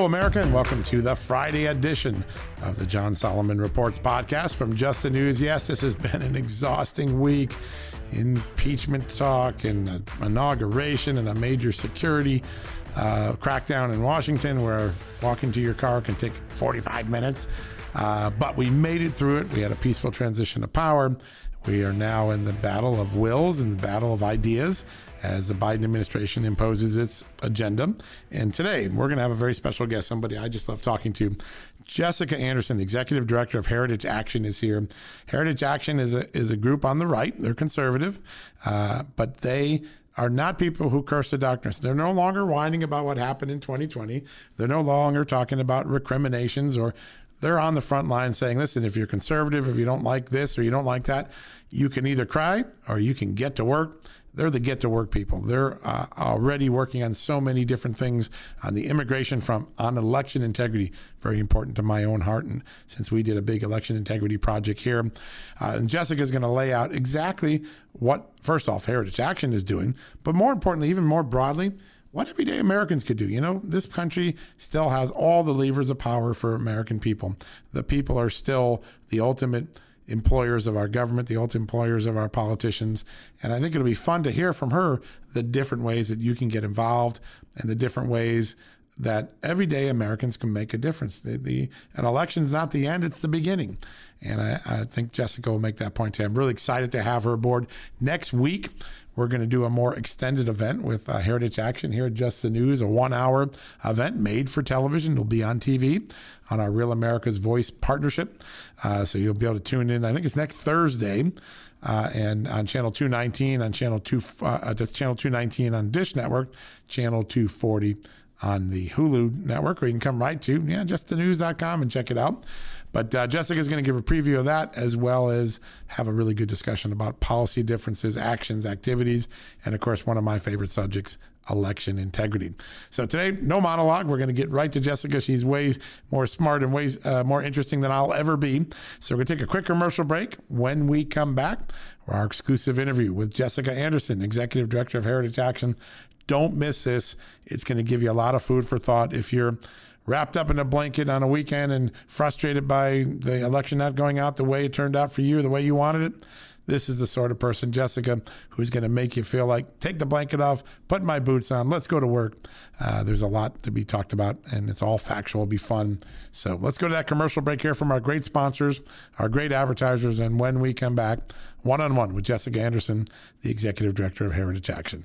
Hello, America, and welcome to the Friday edition of the John Solomon Reports podcast from Just the News. Yes, this has been an exhausting week impeachment talk and an inauguration and a major security uh, crackdown in Washington where walking to your car can take 45 minutes. Uh, but we made it through it. We had a peaceful transition of power. We are now in the battle of wills and the battle of ideas as the Biden administration imposes its agenda. And today we're going to have a very special guest, somebody I just love talking to. Jessica Anderson, the executive director of Heritage Action, is here. Heritage Action is a, is a group on the right. They're conservative, uh, but they are not people who curse the darkness. They're no longer whining about what happened in 2020. They're no longer talking about recriminations or they're on the front line saying, listen, if you're conservative, if you don't like this or you don't like that, you can either cry or you can get to work they're the get to work people. They're uh, already working on so many different things on the immigration front, on election integrity, very important to my own heart. And since we did a big election integrity project here, uh, and Jessica is going to lay out exactly what, first off, Heritage Action is doing, but more importantly, even more broadly, what everyday Americans could do. You know, this country still has all the levers of power for American people. The people are still the ultimate employers of our government, the ultimate employers of our politicians. And I think it'll be fun to hear from her the different ways that you can get involved and the different ways that everyday Americans can make a difference. The, the, an election is not the end, it's the beginning. And I, I think Jessica will make that point too. I'm really excited to have her aboard. Next week, we're going to do a more extended event with uh, Heritage Action here at Just the News, a one hour event made for television. It'll be on TV on our Real America's Voice partnership. Uh, so you'll be able to tune in. I think it's next Thursday. Uh, and on channel 219, on channel two, uh, that's channel 219 on Dish Network, channel 240 on the Hulu network, or you can come right to yeah, just the justthenews.com and check it out. But uh, Jessica is going to give a preview of that as well as have a really good discussion about policy differences, actions, activities, and of course, one of my favorite subjects, election integrity. So today, no monologue. We're going to get right to Jessica. She's way more smart and way uh, more interesting than I'll ever be. So we're going to take a quick commercial break. When we come back, our exclusive interview with Jessica Anderson, Executive Director of Heritage Action, don't miss this. It's going to give you a lot of food for thought if you're wrapped up in a blanket on a weekend and frustrated by the election not going out the way it turned out for you, the way you wanted it. This is the sort of person, Jessica, who's going to make you feel like, take the blanket off, put my boots on, let's go to work. Uh, there's a lot to be talked about, and it's all factual, It'll be fun. So let's go to that commercial break here from our great sponsors, our great advertisers, and when we come back, one on one with Jessica Anderson, the Executive Director of Heritage Action.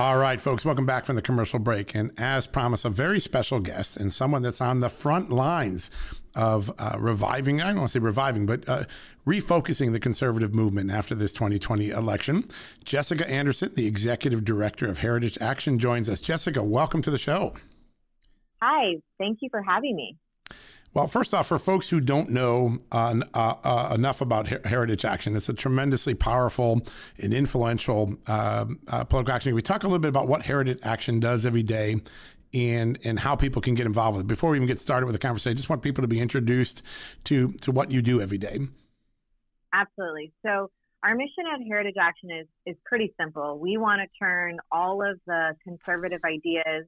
All right, folks, welcome back from the commercial break. And as promised, a very special guest and someone that's on the front lines of uh, reviving, I don't want to say reviving, but uh, refocusing the conservative movement after this 2020 election. Jessica Anderson, the executive director of Heritage Action, joins us. Jessica, welcome to the show. Hi, thank you for having me. Well, first off, for folks who don't know uh, uh, uh, enough about Her- Heritage Action, it's a tremendously powerful and influential um, uh, political action. We talk a little bit about what Heritage Action does every day and and how people can get involved with it. Before we even get started with the conversation, I just want people to be introduced to to what you do every day. Absolutely. So our mission at Heritage Action is is pretty simple. We want to turn all of the conservative ideas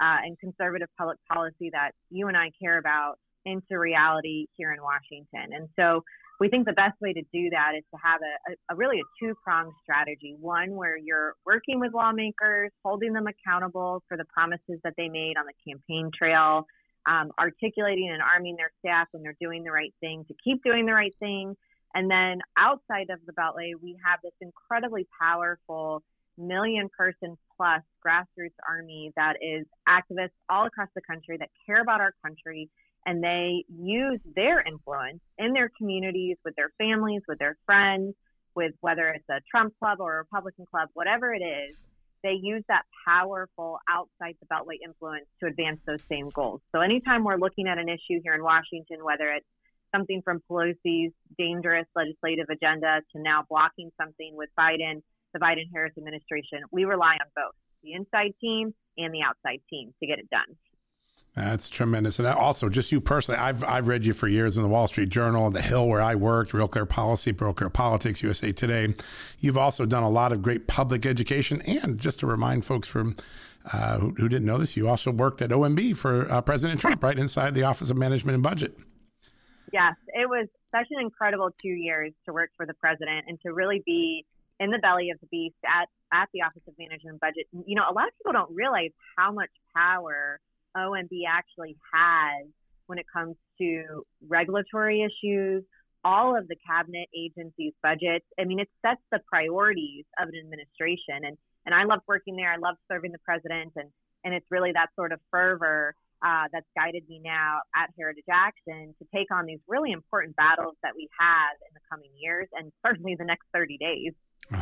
uh, and conservative public policy that you and I care about into reality here in Washington. And so we think the best way to do that is to have a, a, a really a two pronged strategy. One where you're working with lawmakers, holding them accountable for the promises that they made on the campaign trail, um, articulating and arming their staff when they're doing the right thing to keep doing the right thing. And then outside of the Beltway, we have this incredibly powerful million person plus grassroots army that is activists all across the country that care about our country and they use their influence in their communities with their families, with their friends, with whether it's a Trump club or a Republican club, whatever it is, they use that powerful outside the Beltway influence to advance those same goals. So anytime we're looking at an issue here in Washington, whether it's something from Pelosi's dangerous legislative agenda to now blocking something with Biden, the Biden Harris administration, we rely on both the inside team and the outside team to get it done. That's tremendous. And also, just you personally, I've, I've read you for years in the Wall Street Journal, The Hill, where I worked, Real Clear Policy, Clear Politics, USA Today. You've also done a lot of great public education. And just to remind folks from uh, who, who, didn't know this, you also worked at OMB for uh, President Trump, right inside the Office of Management and Budget. Yes, it was such an incredible two years to work for the president and to really be in the belly of the beast at, at the Office of Management and Budget. You know, a lot of people don't realize how much power OMB actually has when it comes to regulatory issues, all of the cabinet agencies' budgets. I mean, it sets the priorities of an administration. And, and I love working there. I love serving the president. And, and it's really that sort of fervor uh, that's guided me now at Heritage Action to take on these really important battles that we have in the coming years and certainly the next 30 days.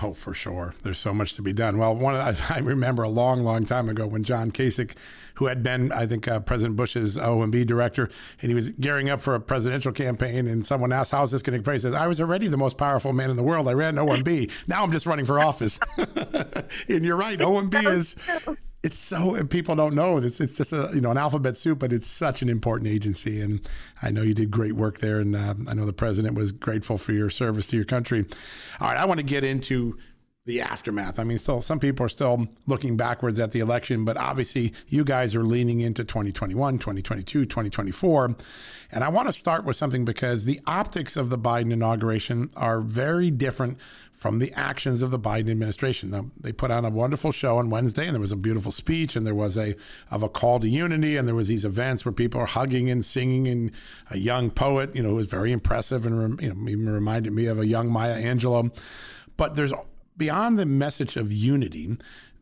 Oh, for sure. There's so much to be done. Well, one I remember a long, long time ago when John Kasich, who had been, I think, uh, President Bush's OMB director, and he was gearing up for a presidential campaign, and someone asked, "How's this going to He says, "I was already the most powerful man in the world. I ran OMB. now I'm just running for office." and you're right. OMB is it's so people don't know it's it's just a you know an alphabet soup, but it's such an important agency, and I know you did great work there, and uh, I know the president was grateful for your service to your country. All right, I want to get into the aftermath. I mean, still, some people are still looking backwards at the election, but obviously, you guys are leaning into 2021, 2022, 2024. And I want to start with something because the optics of the Biden inauguration are very different from the actions of the Biden administration. Now, they put on a wonderful show on Wednesday, and there was a beautiful speech, and there was a of a call to unity, and there was these events where people are hugging and singing, and a young poet, you know, was very impressive, and you know, even reminded me of a young Maya Angelou. But there's beyond the message of unity,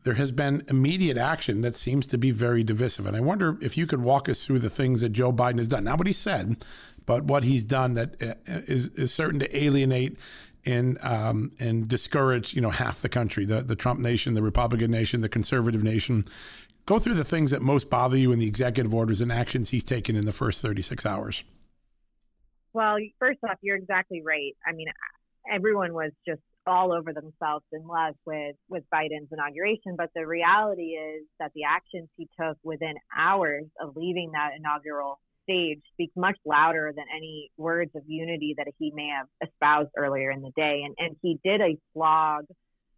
there has been immediate action that seems to be very divisive. And I wonder if you could walk us through the things that Joe Biden has done. Not what he said, but what he's done that uh, is, is certain to alienate and um, and discourage you know half the country, the the Trump nation, the Republican nation, the conservative nation. Go through the things that most bother you in the executive orders and actions he's taken in the first 36 hours. Well, first off, you're exactly right. I mean, everyone was just all over themselves in love with with Biden's inauguration. But the reality is that the actions he took within hours of leaving that inaugural stage speak much louder than any words of unity that he may have espoused earlier in the day. And and he did a slog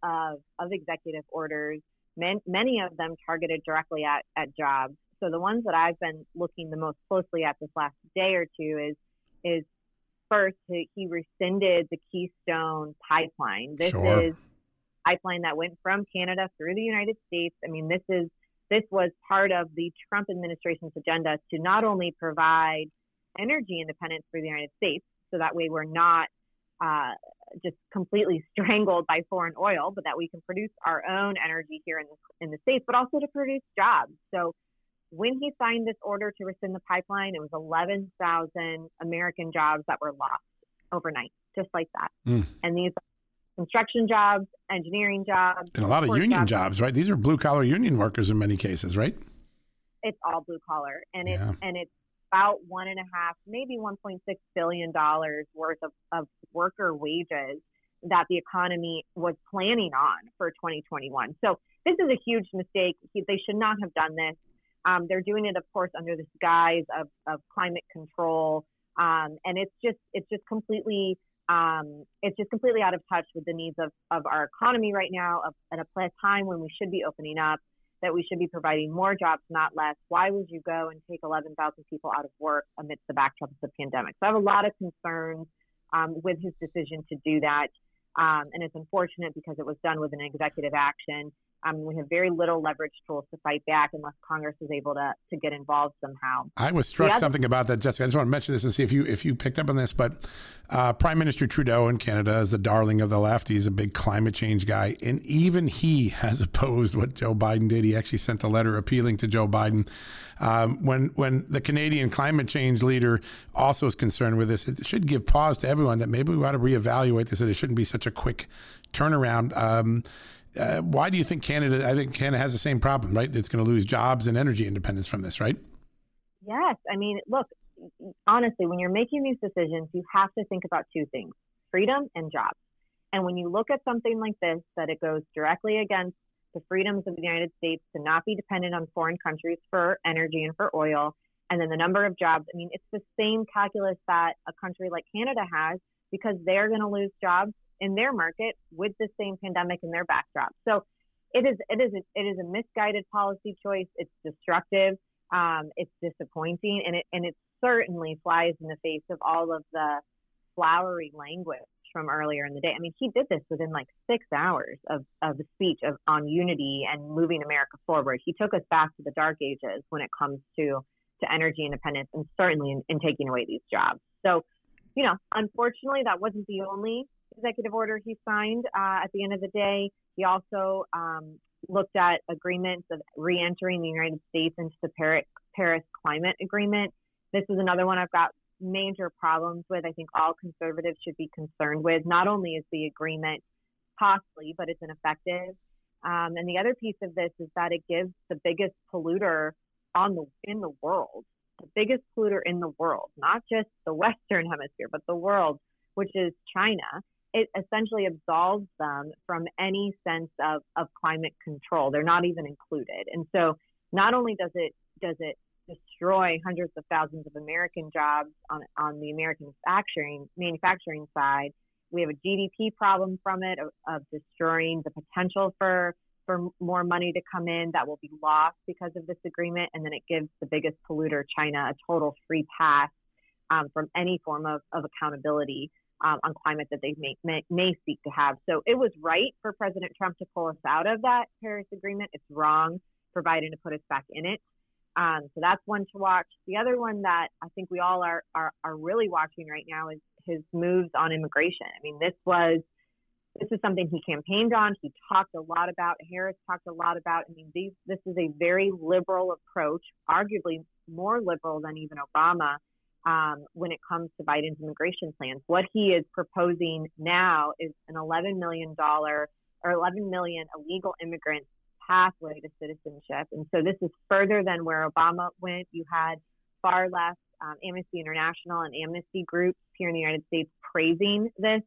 of of executive orders, man, many of them targeted directly at at jobs. So the ones that I've been looking the most closely at this last day or two is is first, he rescinded the Keystone pipeline. This sure. is pipeline that went from Canada through the United States. I mean, this is this was part of the Trump administration's agenda to not only provide energy independence for the United States, so that way we're not uh, just completely strangled by foreign oil, but that we can produce our own energy here in the, in the states, but also to produce jobs. So when he signed this order to rescind the pipeline, it was 11,000 American jobs that were lost overnight, just like that. Mm. And these construction jobs, engineering jobs, and a lot of union jobs. jobs, right? These are blue collar union workers in many cases, right? It's all blue collar, and yeah. it's and it's about one and a half, maybe 1.6 billion dollars worth of, of worker wages that the economy was planning on for 2021. So this is a huge mistake. They should not have done this. Um, they're doing it, of course, under the guise of, of climate control, um, and it's just it's just completely um, it's just completely out of touch with the needs of, of our economy right now. Of, at a time when we should be opening up, that we should be providing more jobs, not less. Why would you go and take 11,000 people out of work amidst the backdrop of the pandemic? So I have a lot of concerns um, with his decision to do that. Um, and it's unfortunate because it was done with an executive action. Um, we have very little leverage tools to fight back unless Congress is able to to get involved somehow. I was struck other- something about that, Jessica. I just want to mention this and see if you if you picked up on this. But uh, Prime Minister Trudeau in Canada is the darling of the left. He's a big climate change guy, and even he has opposed what Joe Biden did. He actually sent a letter appealing to Joe Biden. Um, when when the Canadian climate change leader also is concerned with this, it should give pause to everyone that maybe we ought to reevaluate this. That it shouldn't be such a quick turnaround. Um, uh, why do you think Canada? I think Canada has the same problem, right? It's going to lose jobs and energy independence from this, right? Yes. I mean, look, honestly, when you're making these decisions, you have to think about two things freedom and jobs. And when you look at something like this, that it goes directly against the freedoms of the United States to not be dependent on foreign countries for energy and for oil, and then the number of jobs, I mean, it's the same calculus that a country like Canada has because they're going to lose jobs in their market with the same pandemic in their backdrop. So it is it is a, it is a misguided policy choice. It's destructive. Um, it's disappointing, and it and it certainly flies in the face of all of the flowery language from earlier in the day. I mean, he did this within like six hours of, of the speech of on unity and moving America forward. He took us back to the dark ages when it comes to to energy independence and certainly in, in taking away these jobs. So, you know, unfortunately, that wasn't the only executive order he signed uh, at the end of the day. He also um, looked at agreements of re-entering the United States into the Paris, Climate Agreement. This is another one I've got major problems with. I think all conservatives should be concerned with. Not only is the agreement costly, but it's ineffective. Um, and the other piece of this is that it gives the biggest polluter on the in the world, the biggest polluter in the world, not just the Western Hemisphere, but the world, which is China it essentially absolves them from any sense of, of climate control. They're not even included. And so not only does it does it destroy hundreds of thousands of American jobs on on the American manufacturing manufacturing side, we have a GDP problem from it of, of destroying the potential for for more money to come in that will be lost because of this agreement, and then it gives the biggest polluter, China, a total free pass um, from any form of, of accountability um, on climate that they may, may, may seek to have. So it was right for President Trump to pull us out of that Paris Agreement. It's wrong for Biden to put us back in it. Um, so that's one to watch. The other one that I think we all are, are, are really watching right now is his moves on immigration. I mean, this was this is something he campaigned on. He talked a lot about. Harris talked a lot about. I mean, these, this is a very liberal approach, arguably more liberal than even Obama um, when it comes to Biden's immigration plans. What he is proposing now is an $11 million or 11 million illegal immigrants pathway to citizenship. And so this is further than where Obama went. You had far left um, Amnesty International and amnesty groups here in the United States praising this.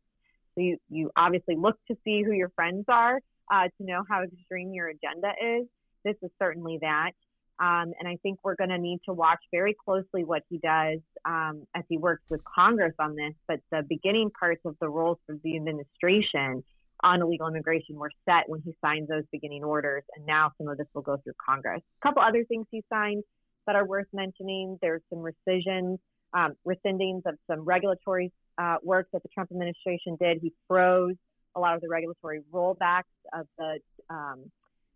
So you, you obviously look to see who your friends are uh, to know how extreme your agenda is. This is certainly that. Um, and I think we're going to need to watch very closely what he does um, as he works with Congress on this. But the beginning parts of the roles of the administration on illegal immigration were set when he signed those beginning orders. And now some of this will go through Congress. A couple other things he signed that are worth mentioning there's some rescissions, um, rescindings of some regulatory uh, work that the Trump administration did. He froze a lot of the regulatory rollbacks of the um,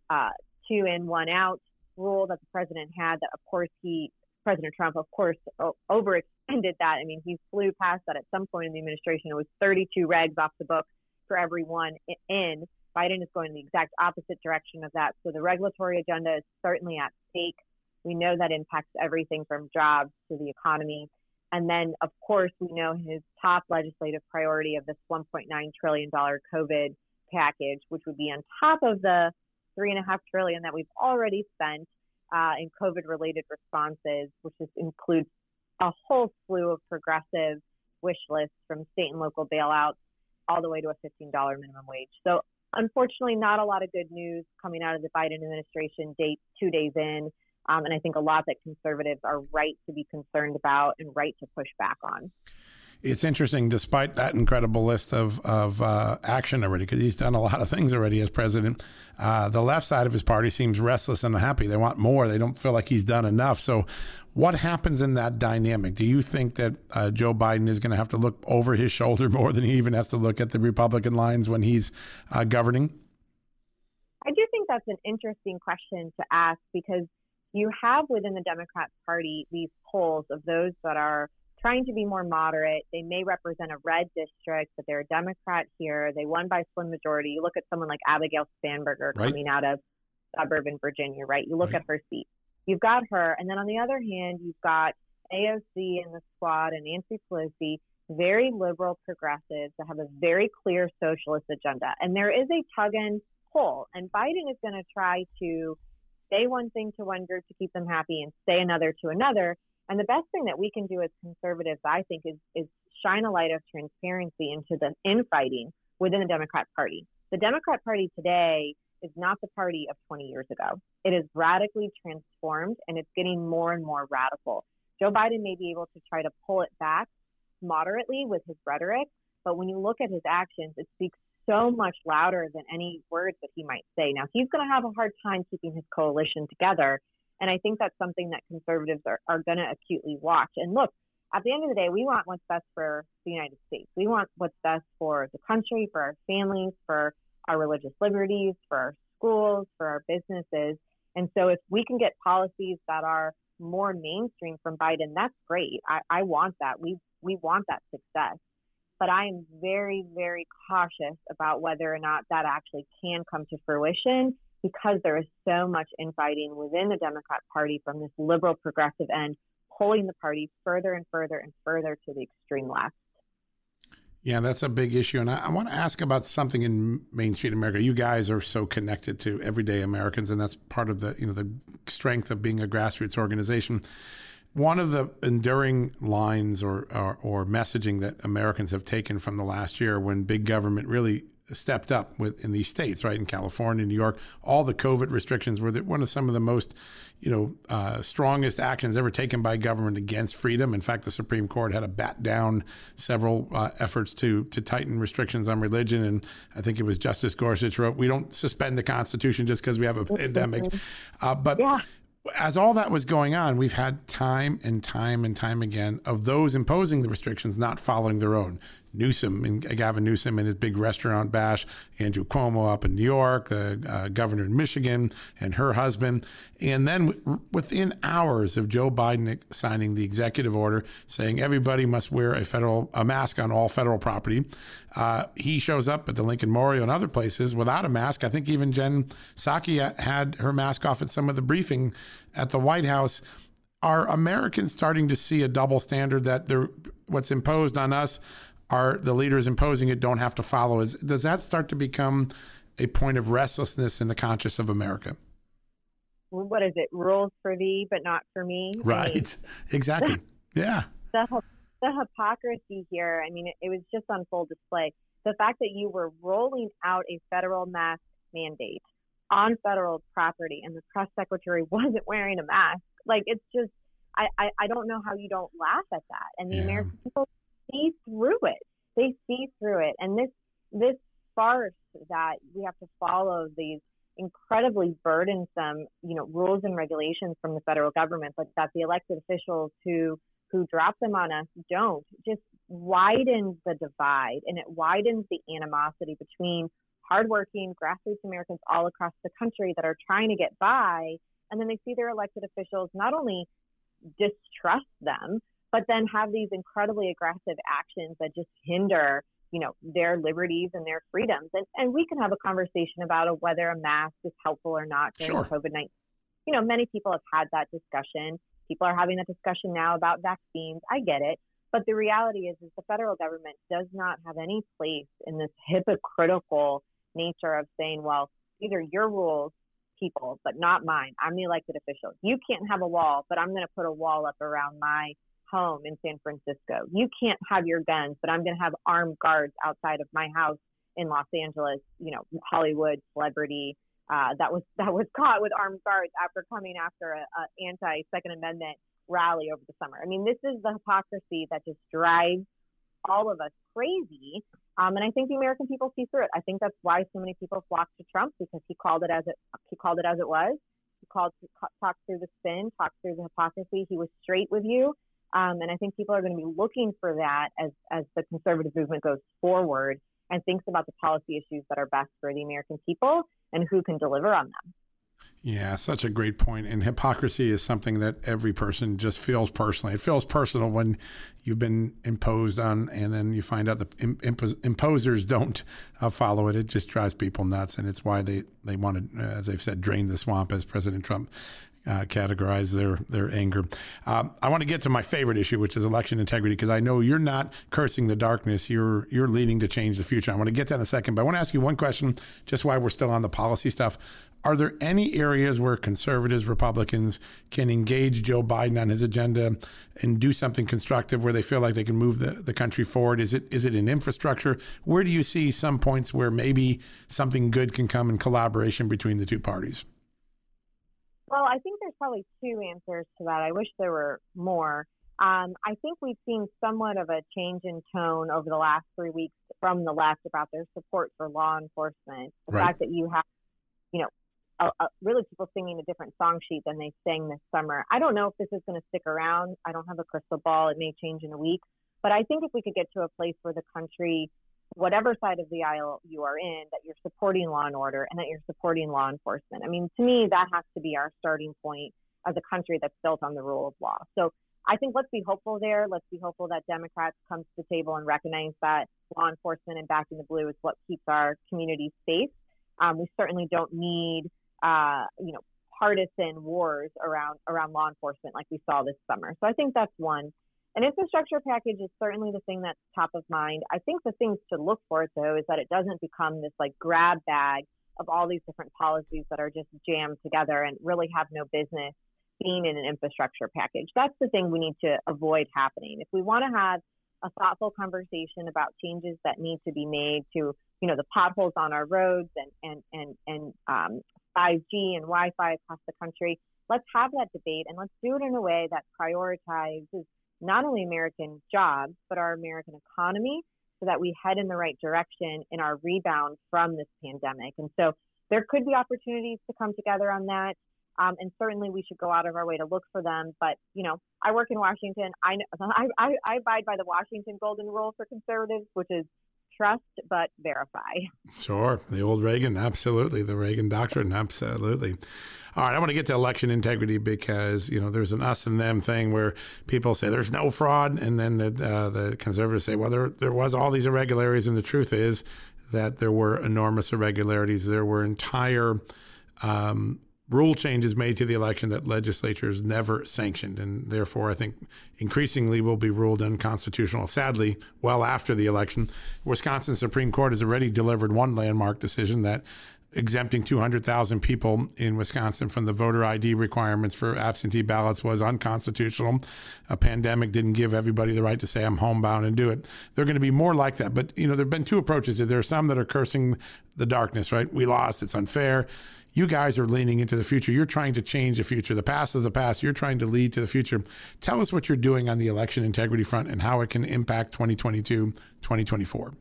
uh, two in, one out rule that the president had that of course he President Trump of course overextended that. I mean, he flew past that at some point in the administration. It was 32 regs off the book for everyone in. Biden is going in the exact opposite direction of that. So the regulatory agenda is certainly at stake. We know that impacts everything from jobs to the economy. And then, of course, we know his top legislative priority of this $1.9 trillion COVID package, which would be on top of the three and a half trillion that we've already spent uh, in COVID-related responses, which is, includes a whole slew of progressive wish lists from state and local bailouts all the way to a $15 minimum wage. So, unfortunately, not a lot of good news coming out of the Biden administration date two days in. Um, and I think a lot that conservatives are right to be concerned about and right to push back on it's interesting, despite that incredible list of of uh, action already, because he's done a lot of things already as president. Uh, the left side of his party seems restless and unhappy. They want more. They don't feel like he's done enough. So, what happens in that dynamic? Do you think that uh, Joe Biden is going to have to look over his shoulder more than he even has to look at the Republican lines when he's uh, governing? I do think that's an interesting question to ask because you have within the Democrat Party these poles of those that are trying to be more moderate. They may represent a red district, but they're a Democrat here. They won by slim majority. You look at someone like Abigail Spanberger right. coming out of suburban Virginia, right? You look right. at her seat. You've got her, and then on the other hand, you've got AOC and the squad and Nancy Pelosi, very liberal progressives that have a very clear socialist agenda. And there is a tug and pull, and Biden is going to try to say one thing to one group to keep them happy and say another to another. And the best thing that we can do as conservatives, I think, is, is shine a light of transparency into the infighting within the Democrat Party. The Democrat Party today is not the party of 20 years ago. It is radically transformed and it's getting more and more radical. Joe Biden may be able to try to pull it back moderately with his rhetoric, but when you look at his actions, it speaks so much louder than any words that he might say. Now, he's going to have a hard time keeping his coalition together and I think that's something that conservatives are, are going to acutely watch. And look, at the end of the day, we want what's best for the United States. We want what's best for the country, for our families, for our religious liberties, for our schools, for our businesses. And so if we can get policies that are more mainstream from Biden, that's great. I, I want that. We we want that success. But I am very, very cautious about whether or not that actually can come to fruition because there is so much infighting within the Democrat Party from this liberal progressive end, pulling the party further and further and further to the extreme left. Yeah, that's a big issue. And I, I, want to ask about something in Main Street America. You guys are so connected to everyday Americans, and that's part of the, you know, the strength of being a grassroots organization. One of the enduring lines or, or, or messaging that Americans have taken from the last year when big government really stepped up with in these states, right? In California, New York, all the COVID restrictions were the, one of some of the most, you know, uh, strongest actions ever taken by government against freedom. In fact, the Supreme Court had to bat down several uh, efforts to to tighten restrictions on religion, and I think it was Justice Gorsuch wrote, "We don't suspend the Constitution just because we have a pandemic." Uh, but yeah as all that was going on, we've had time and time and time again of those imposing the restrictions not following their own. Newsom and Gavin Newsom and his big restaurant bash, Andrew Cuomo up in New York, the uh, governor in Michigan, and her husband. And then w- within hours of Joe Biden signing the executive order saying everybody must wear a federal a mask on all federal property, uh, he shows up at the Lincoln Memorial and other places without a mask. I think even Jen Psaki had her mask off at some of the briefing at the White House. Are Americans starting to see a double standard that what's imposed on us are the leaders imposing it don't have to follow. Is does that start to become a point of restlessness in the conscience of America? What is it? Rules for thee, but not for me. Right. I mean, exactly. yeah. The the hypocrisy here. I mean, it, it was just on full display. The fact that you were rolling out a federal mask mandate on federal property and the press secretary wasn't wearing a mask. Like it's just I, I, I don't know how you don't laugh at that. And the yeah. American people see through it. They see through it. And this this farce that we have to follow these incredibly burdensome, you know, rules and regulations from the federal government, but that the elected officials who who drop them on us don't just widens the divide and it widens the animosity between hardworking grassroots Americans all across the country that are trying to get by. And then they see their elected officials not only distrust them, but then have these incredibly aggressive actions that just hinder you know their liberties and their freedoms and, and we can have a conversation about whether a mask is helpful or not during sure. covid-19 you know, many people have had that discussion. People are having that discussion now about vaccines. I get it. But the reality is, is the federal government does not have any place in this hypocritical nature of saying, well, these are your rules, people, but not mine. I'm the elected official. You can't have a wall, but I'm going to put a wall up around my home in San Francisco. You can't have your guns, but I'm going to have armed guards outside of my house in Los Angeles. You know, Hollywood celebrity uh, that was that was caught with armed guards after coming after a, a anti Second Amendment rally over the summer. I mean, this is the hypocrisy that just drives all of us crazy. Um, and I think the American people see through it. I think that's why so many people flock to Trump because he called it as it he called it as it was. He called talked through the spin, talked through the hypocrisy. He was straight with you. Um, and I think people are going to be looking for that as as the conservative movement goes forward and thinks about the policy issues that are best for the American people and who can deliver on them. Yeah, such a great point. And hypocrisy is something that every person just feels personally. It feels personal when you've been imposed on, and then you find out the imp- imposers don't uh, follow it. It just drives people nuts, and it's why they they want to, as they've said, drain the swamp, as President Trump uh, categorize their their anger. Um, I want to get to my favorite issue, which is election integrity, because I know you're not cursing the darkness. You're you're leading to change the future. I want to get to that in a second, but I want to ask you one question, just while we're still on the policy stuff. Are there any areas where conservatives, Republicans can engage Joe Biden on his agenda and do something constructive where they feel like they can move the, the country forward? Is it is it in infrastructure? Where do you see some points where maybe something good can come in collaboration between the two parties? Well, I think there's probably two answers to that. I wish there were more. Um, I think we've seen somewhat of a change in tone over the last three weeks from the left about their support for law enforcement. The right. fact that you have, you know, a, a, really people singing a different song sheet than they sang this summer. I don't know if this is going to stick around. I don't have a crystal ball. It may change in a week. But I think if we could get to a place where the country whatever side of the aisle you are in, that you're supporting law and order and that you're supporting law enforcement. I mean, to me, that has to be our starting point as a country that's built on the rule of law. So I think let's be hopeful there. Let's be hopeful that Democrats come to the table and recognize that law enforcement and backing the blue is what keeps our communities safe. Um, we certainly don't need, uh, you know, partisan wars around around law enforcement like we saw this summer. So I think that's one. An infrastructure package is certainly the thing that's top of mind. I think the things to look for, though, is that it doesn't become this like grab bag of all these different policies that are just jammed together and really have no business being in an infrastructure package. That's the thing we need to avoid happening. If we want to have a thoughtful conversation about changes that need to be made to, you know, the potholes on our roads and and and and um, 5G and Wi-Fi across the country, let's have that debate and let's do it in a way that prioritizes not only American jobs, but our American economy so that we head in the right direction in our rebound from this pandemic. And so there could be opportunities to come together on that. Um, and certainly we should go out of our way to look for them. But, you know, I work in Washington. I, I, I abide by the Washington Golden Rule for conservatives, which is trust but verify. Sure. The old Reagan, absolutely. The Reagan doctrine, absolutely. All right, I want to get to election integrity because you know there's an us and them thing where people say there's no fraud, and then the uh, the conservatives say, well, there there was all these irregularities, and the truth is that there were enormous irregularities. There were entire um, rule changes made to the election that legislatures never sanctioned, and therefore I think increasingly will be ruled unconstitutional. Sadly, well after the election, Wisconsin Supreme Court has already delivered one landmark decision that exempting 200,000 people in Wisconsin from the voter ID requirements for absentee ballots was unconstitutional. A pandemic didn't give everybody the right to say I'm homebound and do it. They're going to be more like that. But, you know, there've been two approaches. There are some that are cursing the darkness, right? We lost. It's unfair. You guys are leaning into the future. You're trying to change the future. The past is the past. You're trying to lead to the future. Tell us what you're doing on the election integrity front and how it can impact 2022, 2024.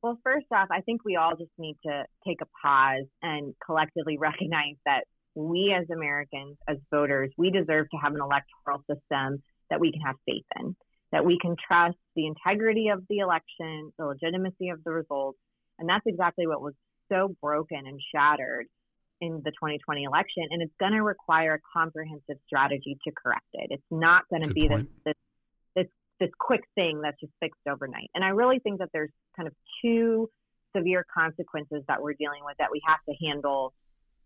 Well, first off, I think we all just need to take a pause and collectively recognize that we as Americans, as voters, we deserve to have an electoral system that we can have faith in, that we can trust the integrity of the election, the legitimacy of the results. And that's exactly what was so broken and shattered in the 2020 election. And it's going to require a comprehensive strategy to correct it. It's not going to be this, this this quick thing that's just fixed overnight. And I really think that there's kind of two severe consequences that we're dealing with that we have to handle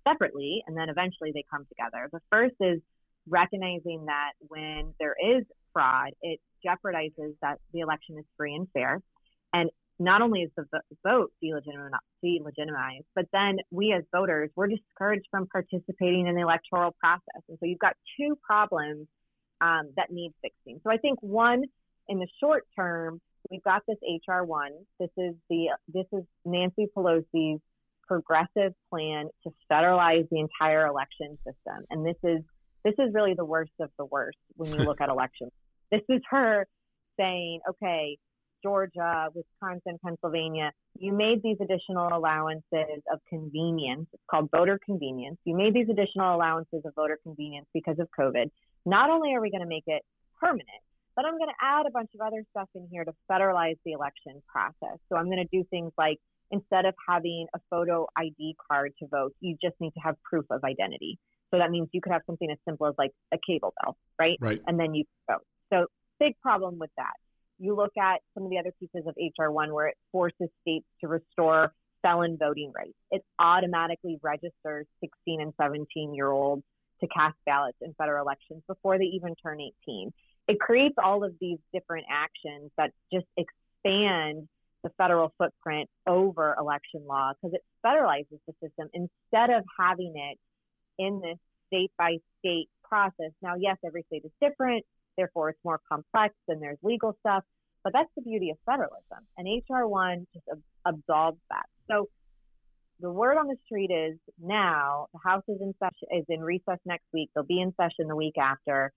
separately, and then eventually they come together. The first is recognizing that when there is fraud, it jeopardizes that the election is free and fair. And not only is the vote delegitimized, but then we as voters, we're discouraged from participating in the electoral process. And so you've got two problems um, that need fixing. So I think one, in the short term, we've got this HR one. This is the this is Nancy Pelosi's progressive plan to federalize the entire election system, and this is this is really the worst of the worst when you look at elections. This is her saying, okay, Georgia, Wisconsin, Pennsylvania, you made these additional allowances of convenience. It's called voter convenience. You made these additional allowances of voter convenience because of COVID. Not only are we going to make it permanent, but I'm going to add a bunch of other stuff in here to federalize the election process. So I'm going to do things like instead of having a photo ID card to vote, you just need to have proof of identity. So that means you could have something as simple as like a cable bill, right? Right. And then you vote. So big problem with that. You look at some of the other pieces of HR1 where it forces states to restore felon voting rights. It automatically registers 16 and 17 year olds to cast ballots in federal elections before they even turn 18. It creates all of these different actions that just expand the federal footprint over election law because it federalizes the system instead of having it in this state by state process. Now, yes, every state is different, therefore it's more complex and there's legal stuff, but that's the beauty of federalism. And HR1 just absolves that. So the word on the street is now the House is in session is in recess next week. They'll be in session the week after.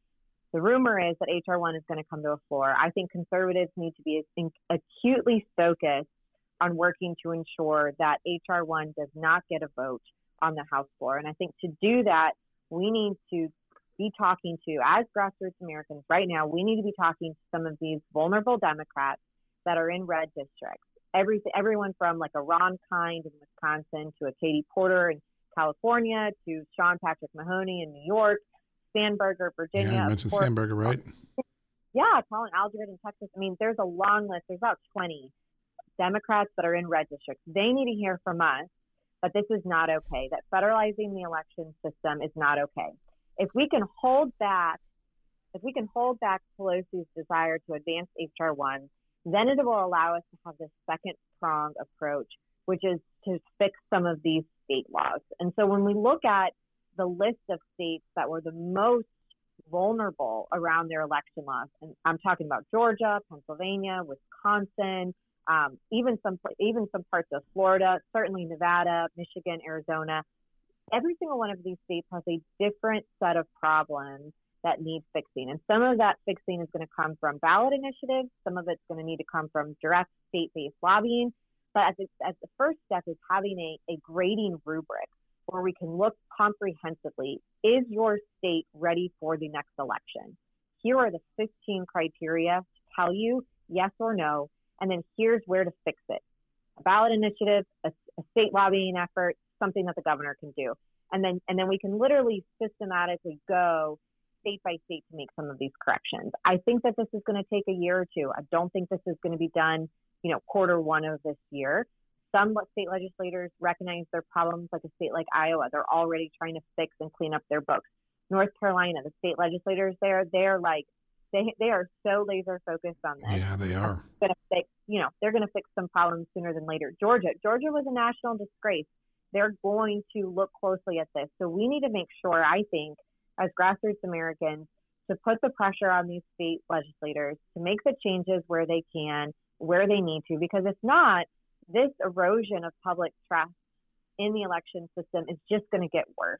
The rumor is that HR1 is going to come to a floor. I think conservatives need to be acutely focused on working to ensure that HR1 does not get a vote on the House floor. And I think to do that, we need to be talking to, as grassroots Americans right now, we need to be talking to some of these vulnerable Democrats that are in red districts. Every, everyone from like a Ron Kind in Wisconsin to a Katie Porter in California to Sean Patrick Maloney in New York, Spanberger, Virginia. Yeah, you mentioned Spanberger, right? Yeah, Colin Algernon in Texas. I mean, there's a long list. There's about 20 Democrats that are in red districts. They need to hear from us that this is not okay, that federalizing the election system is not okay if we can hold back, if we can hold back Pelosi's desire to advance HR one, then it will allow us to have this second prong approach, which is to fix some of these state laws. And so when we look at the list of states that were the most vulnerable around their election laws, and I'm talking about Georgia, Pennsylvania, Wisconsin, um, even some even some parts of Florida, certainly Nevada, Michigan, Arizona every single one of these states has a different set of problems that need fixing. And some of that fixing is going to come from ballot initiatives. Some of it's going to need to come from direct state based lobbying. But as, it, as the first step is having a, a grading rubric where we can look comprehensively is your state ready for the next election? Here are the 15 criteria to tell you yes or no. And then here's where to fix it a ballot initiative, a, a state lobbying effort, something that the governor can do. And then and then we can literally systematically go state by state to make some of these corrections. I think that this is going to take a year or two. I don't think this is going to be done, you know, quarter one of this year. Some state legislators recognize their problems, like a state like Iowa. They're already trying to fix and clean up their books. North Carolina, the state legislators there, they're like, they they are so laser focused on this. Yeah, they are. To fix, you know, they're going to fix some problems sooner than later. Georgia, Georgia was a national disgrace they're going to look closely at this. So we need to make sure, I think, as grassroots Americans, to put the pressure on these state legislators to make the changes where they can, where they need to, because if not, this erosion of public trust in the election system is just going to get worse.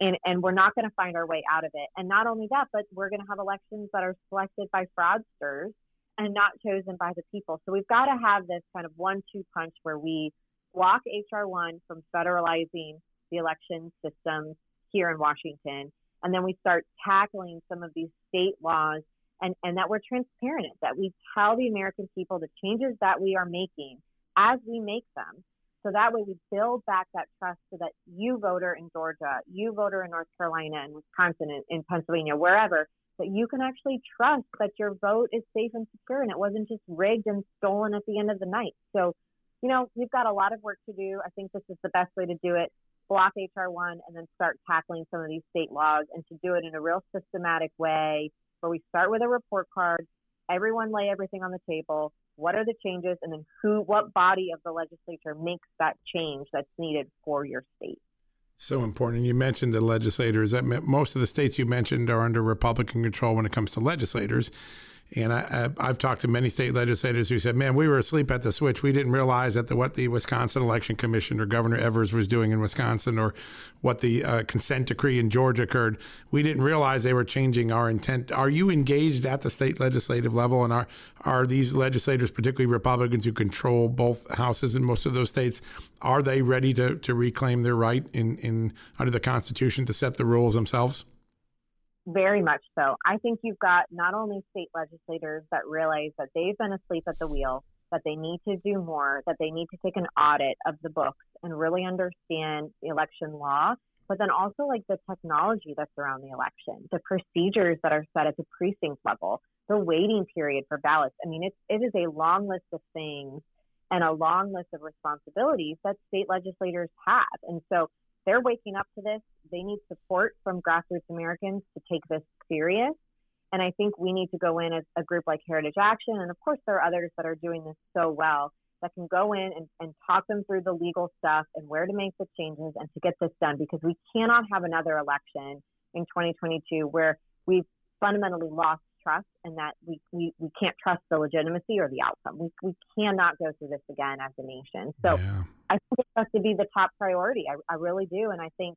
And, and we're not going to find our way out of it. And not only that, but we're going to have elections that are selected by fraudsters and not chosen by the people. So we've got to have this kind of one two punch where we block HR1 from federalizing the election system here in Washington. And then we start tackling some of these state laws and, and that we're transparent, that we tell the American people the changes that we are making as we make them. So that way we build back that trust so that you voter in Georgia, you voter in North Carolina and Wisconsin and in Pennsylvania, wherever, that you can actually trust that your vote is safe and secure and it wasn't just rigged and stolen at the end of the night. So you know, we've got a lot of work to do. I think this is the best way to do it. block HR1 and then start tackling some of these state laws and to do it in a real systematic way where we start with a report card, everyone lay everything on the table, what are the changes, and then who, what body of the legislature makes that change that's needed for your state. So important. And you mentioned the legislators. That most of the states you mentioned are under Republican control when it comes to legislators. And I, have talked to many state legislators who said, "Man, we were asleep at the switch. We didn't realize that the, what the Wisconsin Election Commission or Governor Evers was doing in Wisconsin, or what the uh, consent decree in Georgia occurred. We didn't realize they were changing our intent." Are you engaged at the state legislative level, and are are these legislators, particularly Republicans who control both houses in most of those states, are they ready to to reclaim their right in in under the Constitution to set the rules themselves? Very much so. I think you've got not only state legislators that realize that they've been asleep at the wheel, that they need to do more, that they need to take an audit of the books and really understand the election law, but then also like the technology that's around the election, the procedures that are set at the precinct level, the waiting period for ballots. I mean, it's, it is a long list of things and a long list of responsibilities that state legislators have. And so they're waking up to this. They need support from grassroots Americans to take this serious. And I think we need to go in as a group like Heritage Action. And of course, there are others that are doing this so well that can go in and, and talk them through the legal stuff and where to make the changes and to get this done because we cannot have another election in 2022 where we've fundamentally lost trust and that we, we, we can't trust the legitimacy or the outcome. We, we cannot go through this again as a nation. So yeah. I think it has to be the top priority. I, I really do. And I think,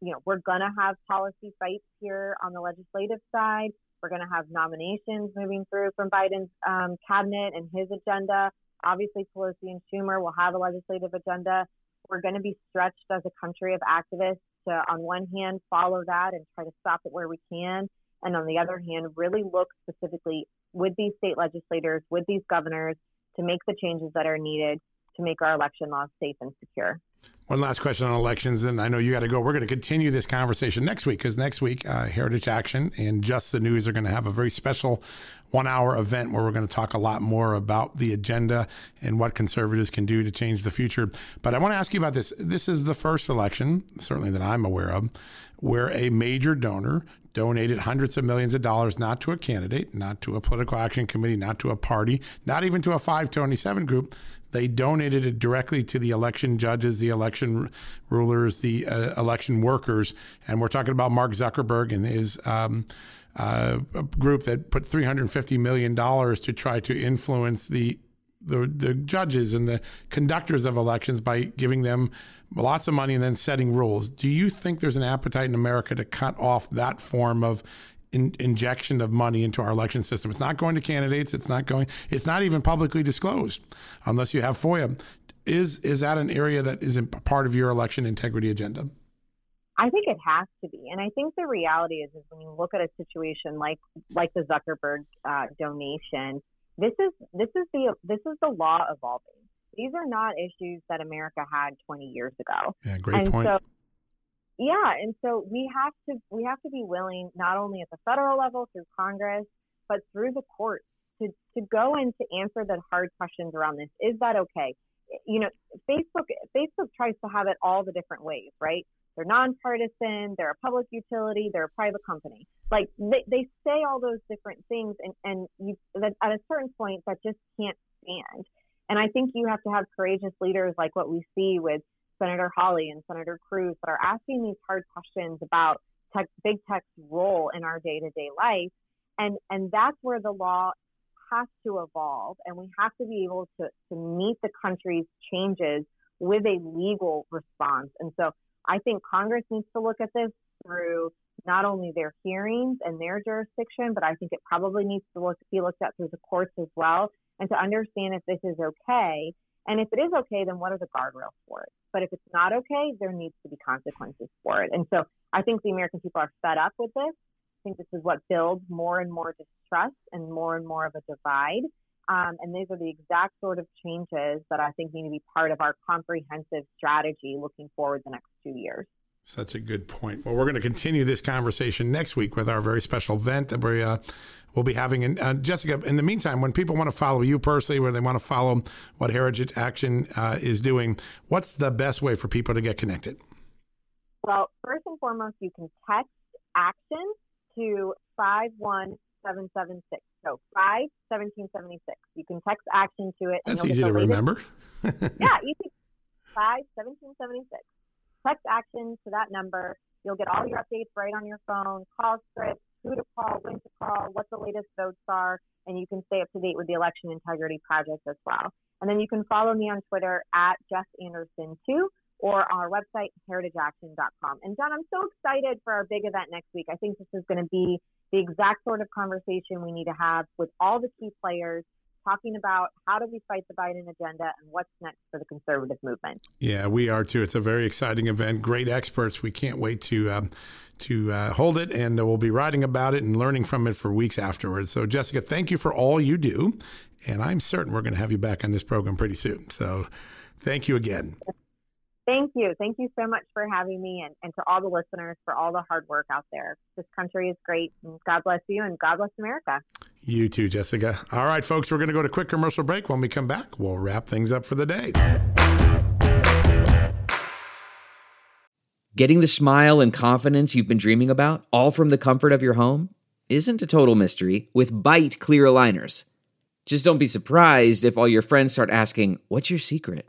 you know, we're going to have policy fights here on the legislative side. We're going to have nominations moving through from Biden's um, cabinet and his agenda. Obviously, Pelosi and Schumer will have a legislative agenda. We're going to be stretched as a country of activists to, on one hand, follow that and try to stop it where we can and on the other hand, really look specifically with these state legislators, with these governors to make the changes that are needed to make our election laws safe and secure. One last question on elections, and I know you got to go. We're going to continue this conversation next week because next week, uh, Heritage Action and Just the News are going to have a very special one hour event where we're going to talk a lot more about the agenda and what conservatives can do to change the future. But I want to ask you about this. This is the first election, certainly that I'm aware of, where a major donor donated hundreds of millions of dollars not to a candidate, not to a political action committee, not to a party, not even to a 527 group. They donated it directly to the election judges, the election rulers, the uh, election workers. And we're talking about Mark Zuckerberg and his um, uh, group that put $350 million to try to influence the the, the judges and the conductors of elections by giving them lots of money and then setting rules. Do you think there's an appetite in America to cut off that form of in, injection of money into our election system? It's not going to candidates. It's not going. It's not even publicly disclosed unless you have FOIA. Is is that an area that is part of your election integrity agenda? I think it has to be, and I think the reality is, is when you look at a situation like like the Zuckerberg uh, donation, this is this is the this is the law evolving. These are not issues that America had 20 years ago. Yeah, great and point. So, yeah, and so we have to we have to be willing not only at the federal level through Congress, but through the courts to to go and to answer the hard questions around this. Is that okay? You know, Facebook Facebook tries to have it all the different ways, right? They're nonpartisan, they're a public utility, they're a private company. Like they, they say all those different things, and and you at a certain point that just can't stand. And I think you have to have courageous leaders like what we see with Senator Hawley and Senator Cruz that are asking these hard questions about tech, big tech's role in our day to day life. And, and that's where the law has to evolve. And we have to be able to, to meet the country's changes with a legal response. And so I think Congress needs to look at this through not only their hearings and their jurisdiction, but I think it probably needs to look, be looked at through the courts as well and to understand if this is okay. And if it is okay, then what are the guardrails for it? But if it's not okay, there needs to be consequences for it. And so I think the American people are fed up with this. I think this is what builds more and more distrust and more and more of a divide. Um, and these are the exact sort of changes that I think need to be part of our comprehensive strategy looking forward the next two years. Such a good point. Well, we're going to continue this conversation next week with our very special event that we uh, will be having. And uh, Jessica, in the meantime, when people want to follow you personally, where they want to follow what Heritage Action uh, is doing, what's the best way for people to get connected? Well, first and foremost, you can text action to 51776. So 51776. You can text action to it. That's easy to remember. yeah, easy. 51776. Text action to that number. You'll get all your updates right on your phone, call scripts, who to call, when to call, what the latest votes are, and you can stay up to date with the Election Integrity Project as well. And then you can follow me on Twitter at Jess Anderson too, or on our website, heritageaction.com. And John, I'm so excited for our big event next week. I think this is going to be the exact sort of conversation we need to have with all the key players talking about how do we fight the Biden agenda and what's next for the conservative movement. Yeah, we are too. It's a very exciting event. Great experts. We can't wait to um, to uh, hold it, and we'll be writing about it and learning from it for weeks afterwards. So, Jessica, thank you for all you do, and I'm certain we're going to have you back on this program pretty soon. So, thank you again. Thank you. Thank you so much for having me and, and to all the listeners for all the hard work out there. This country is great. And God bless you and God bless America. You too, Jessica. All right, folks, we're going to go to quick commercial break. When we come back, we'll wrap things up for the day. Getting the smile and confidence you've been dreaming about, all from the comfort of your home, isn't a total mystery with Byte clear aligners. Just don't be surprised if all your friends start asking, What's your secret?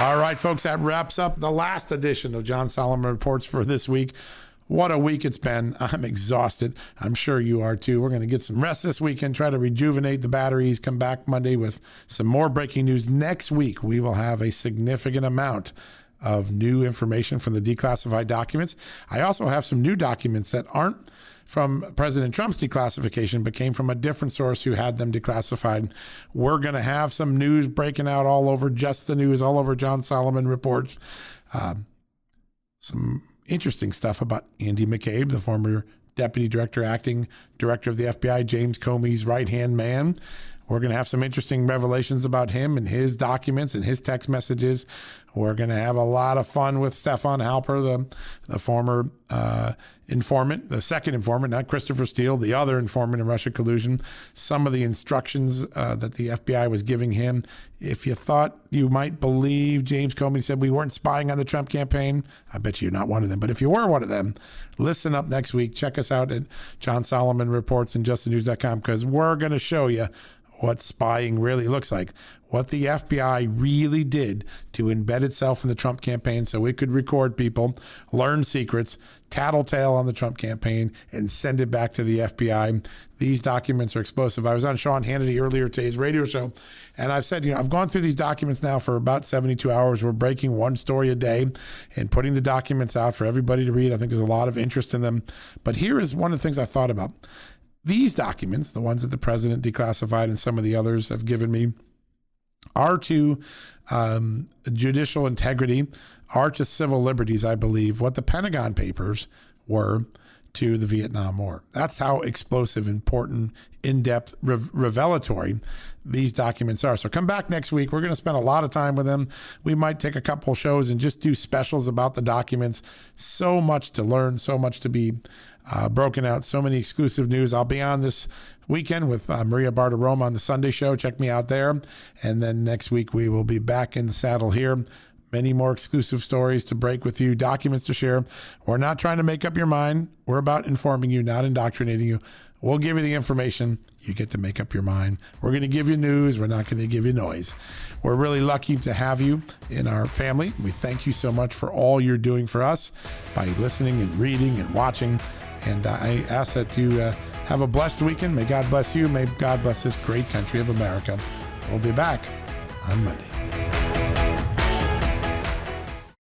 All right, folks, that wraps up the last edition of John Solomon Reports for this week. What a week it's been. I'm exhausted. I'm sure you are too. We're going to get some rest this weekend, try to rejuvenate the batteries, come back Monday with some more breaking news. Next week, we will have a significant amount of new information from the declassified documents. I also have some new documents that aren't from President Trump's declassification, but came from a different source who had them declassified. We're going to have some news breaking out all over just the news, all over John Solomon reports. Uh, some interesting stuff about Andy McCabe, the former deputy director, acting director of the FBI, James Comey's right hand man. We're going to have some interesting revelations about him and his documents and his text messages. We're going to have a lot of fun with Stefan Halper, the, the former uh, informant, the second informant, not Christopher Steele, the other informant in Russia collusion. Some of the instructions uh, that the FBI was giving him. If you thought you might believe James Comey said we weren't spying on the Trump campaign, I bet you're not one of them. But if you were one of them, listen up next week. Check us out at John Solomon Reports and justthenews.com because we're going to show you what spying really looks like, what the FBI really did to embed itself in the Trump campaign so it could record people, learn secrets, tattletale on the Trump campaign, and send it back to the FBI. These documents are explosive. I was on Sean Hannity earlier today's radio show, and I've said, you know, I've gone through these documents now for about 72 hours. We're breaking one story a day and putting the documents out for everybody to read. I think there's a lot of interest in them. But here is one of the things I thought about. These documents, the ones that the president declassified and some of the others have given me, are to um, judicial integrity, are to civil liberties, I believe, what the Pentagon Papers were to the Vietnam War. That's how explosive, important, in depth, re- revelatory these documents are. So come back next week. We're going to spend a lot of time with them. We might take a couple shows and just do specials about the documents. So much to learn, so much to be uh, broken out, so many exclusive news. I'll be on this weekend with uh, Maria Bartiromo on the Sunday show. Check me out there. And then next week, we will be back in the saddle here many more exclusive stories to break with you, documents to share. We're not trying to make up your mind. We're about informing you, not indoctrinating you. We'll give you the information. You get to make up your mind. We're going to give you news. We're not going to give you noise. We're really lucky to have you in our family. We thank you so much for all you're doing for us by listening and reading and watching. And I ask that you uh, have a blessed weekend. May God bless you. May God bless this great country of America. We'll be back on Monday.